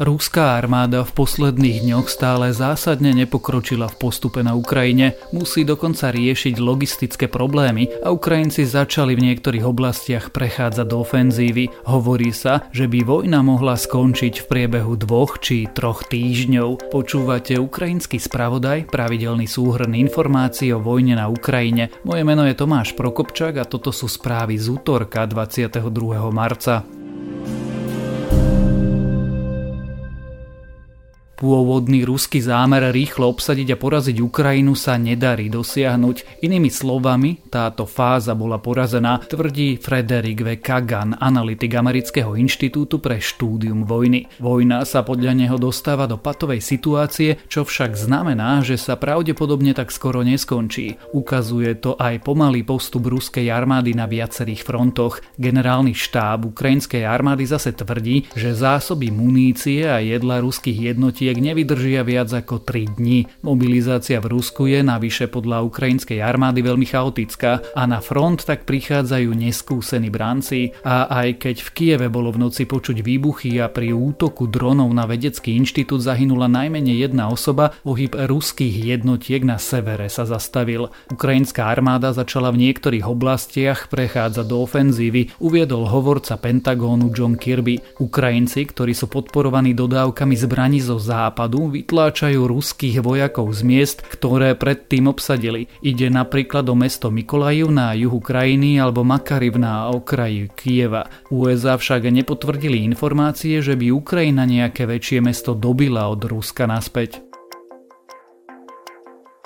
Ruská armáda v posledných dňoch stále zásadne nepokročila v postupe na Ukrajine, musí dokonca riešiť logistické problémy a Ukrajinci začali v niektorých oblastiach prechádzať do ofenzívy. Hovorí sa, že by vojna mohla skončiť v priebehu dvoch či troch týždňov. Počúvate ukrajinský spravodaj, pravidelný súhrn informácií o vojne na Ukrajine. Moje meno je Tomáš Prokopčák a toto sú správy z útorka 22. marca. Pôvodný ruský zámer rýchlo obsadiť a poraziť Ukrajinu sa nedarí dosiahnuť. Inými slovami, táto fáza bola porazená, tvrdí Frederick V. Kagan, analytik Amerického inštitútu pre štúdium vojny. Vojna sa podľa neho dostáva do patovej situácie, čo však znamená, že sa pravdepodobne tak skoro neskončí. Ukazuje to aj pomalý postup ruskej armády na viacerých frontoch. Generálny štáb ukrajinskej armády zase tvrdí, že zásoby munície a jedla ruských jednotiek jednotiek nevydržia viac ako 3 dní. Mobilizácia v Rusku je navyše podľa ukrajinskej armády veľmi chaotická a na front tak prichádzajú neskúsení bránci a aj keď v Kieve bolo v noci počuť výbuchy a pri útoku dronov na vedecký inštitút zahynula najmenej jedna osoba, pohyb ruských jednotiek na severe sa zastavil. Ukrajinská armáda začala v niektorých oblastiach prechádzať do ofenzívy, uviedol hovorca Pentagónu John Kirby. Ukrajinci, ktorí sú podporovaní dodávkami zbraní zo zá západu vytláčajú ruských vojakov z miest, ktoré predtým obsadili. Ide napríklad o mesto Mikolajiv na juhu krajiny alebo Makariv na okraji Kieva. USA však nepotvrdili informácie, že by Ukrajina nejaké väčšie mesto dobila od Ruska naspäť.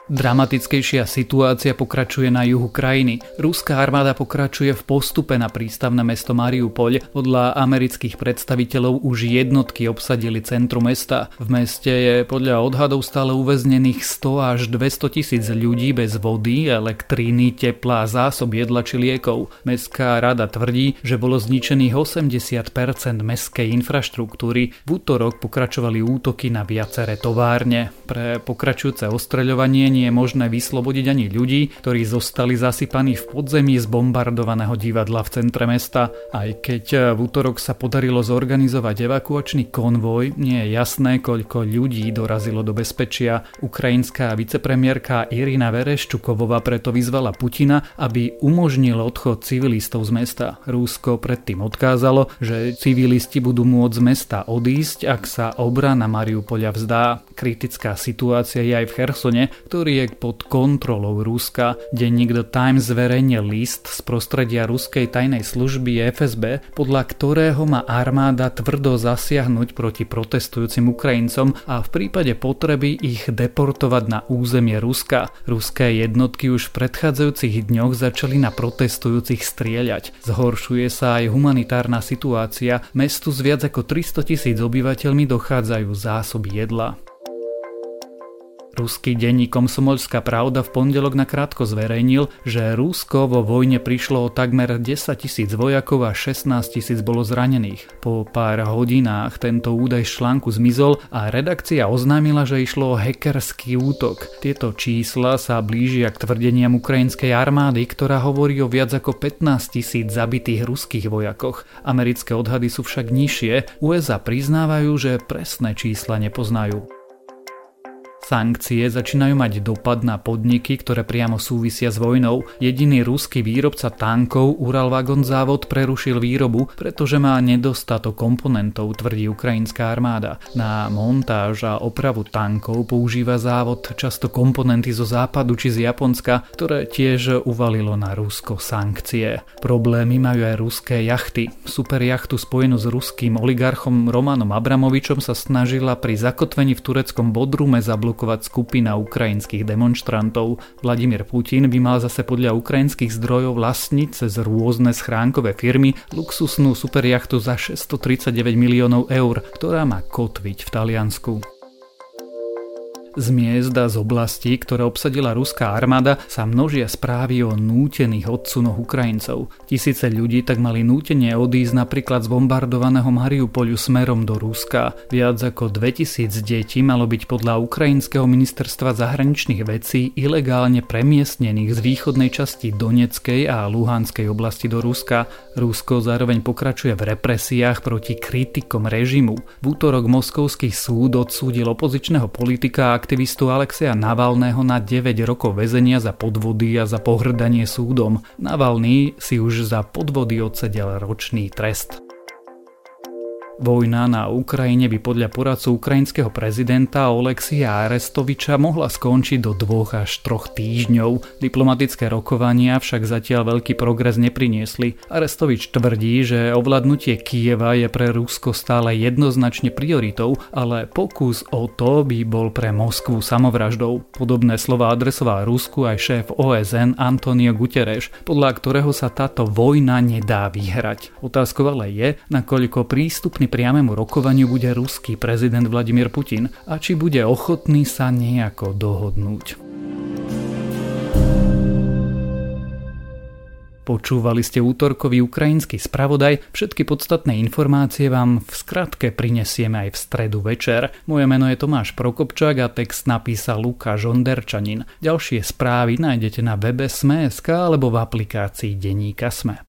Dramatickejšia situácia pokračuje na juhu krajiny. Ruská armáda pokračuje v postupe na prístavné mesto Mariupol. Podľa amerických predstaviteľov už jednotky obsadili centrum mesta. V meste je podľa odhadov stále uväznených 100 až 200 tisíc ľudí bez vody, elektriny, tepla, zásob jedla či liekov. Mestská rada tvrdí, že bolo zničených 80% mestskej infraštruktúry. V útorok pokračovali útoky na viaceré továrne. Pre pokračujúce ostreľovanie nie je možné vyslobodiť ani ľudí, ktorí zostali zasypaní v podzemí z bombardovaného divadla v centre mesta. Aj keď v útorok sa podarilo zorganizovať evakuačný konvoj, nie je jasné, koľko ľudí dorazilo do bezpečia. Ukrajinská vicepremiérka Irina Vereščukovova preto vyzvala Putina, aby umožnil odchod civilistov z mesta. Rúsko predtým odkázalo, že civilisti budú môcť z mesta odísť, ak sa obrana Mariupoľa vzdá. Kritická situácia je aj v Chersone, ktorý je pod kontrolou Ruska. Denník The Times zverejnil list z prostredia ruskej tajnej služby FSB, podľa ktorého má armáda tvrdo zasiahnuť proti protestujúcim Ukrajincom a v prípade potreby ich deportovať na územie Ruska. Ruské jednotky už v predchádzajúcich dňoch začali na protestujúcich strieľať. Zhoršuje sa aj humanitárna situácia. Mestu s viac ako 300 tisíc obyvateľmi dochádzajú zásoby jedla. Ruský denník Komsomolská pravda v pondelok nakrátko zverejnil, že Rusko vo vojne prišlo o takmer 10 tisíc vojakov a 16 tisíc bolo zranených. Po pár hodinách tento údaj z článku zmizol a redakcia oznámila, že išlo o hackerský útok. Tieto čísla sa blížia k tvrdeniam ukrajinskej armády, ktorá hovorí o viac ako 15 tisíc zabitých ruských vojakoch. Americké odhady sú však nižšie, USA priznávajú, že presné čísla nepoznajú. Sankcie začínajú mať dopad na podniky, ktoré priamo súvisia s vojnou. Jediný ruský výrobca tankov Uralvagon závod prerušil výrobu, pretože má nedostatok komponentov, tvrdí ukrajinská armáda. Na montáž a opravu tankov používa závod často komponenty zo západu či z Japonska, ktoré tiež uvalilo na Rusko sankcie. Problémy majú aj ruské jachty. Super jachtu spojenú s ruským oligarchom Romanom Abramovičom sa snažila pri zakotvení v tureckom Bodrume zablokovať vyprovokovať skupina ukrajinských demonstrantov. Vladimír Putin by mal zase podľa ukrajinských zdrojov vlastniť cez rôzne schránkové firmy luxusnú superjachtu za 639 miliónov eur, ktorá má kotviť v Taliansku. Z miest z oblastí, ktoré obsadila ruská armáda, sa množia správy o nútených odsunoch Ukrajincov. Tisíce ľudí tak mali nútenie odísť napríklad z bombardovaného Mariupoliu smerom do Ruska. Viac ako 2000 detí malo byť podľa ukrajinského ministerstva zahraničných vecí ilegálne premiestnených z východnej časti Doneckej a Luhanskej oblasti do Ruska. Rusko zároveň pokračuje v represiách proti kritikom režimu. V útorok Moskovský súd odsúdil opozičného politika aktivistu Alexeja Navalného na 9 rokov väzenia za podvody a za pohrdanie súdom. Navalný si už za podvody odsedel ročný trest. Vojna na Ukrajine by podľa poradcu ukrajinského prezidenta Olexia Arestoviča mohla skončiť do dvoch až troch týždňov. Diplomatické rokovania však zatiaľ veľký progres nepriniesli. Arestovič tvrdí, že ovládnutie Kieva je pre Rusko stále jednoznačne prioritou, ale pokus o to by bol pre Moskvu samovraždou. Podobné slova adresoval Rusku aj šéf OSN Antonio Guterres, podľa ktorého sa táto vojna nedá vyhrať. Otázkou ale je, nakoľko prístupný ochotný priamému rokovaniu bude ruský prezident Vladimír Putin a či bude ochotný sa nejako dohodnúť. Počúvali ste útorkový ukrajinský spravodaj, všetky podstatné informácie vám v skratke prinesieme aj v stredu večer. Moje meno je Tomáš Prokopčák a text napísal Lukáš Onderčanin. Ďalšie správy nájdete na webe Sme.sk alebo v aplikácii Deníka Sme.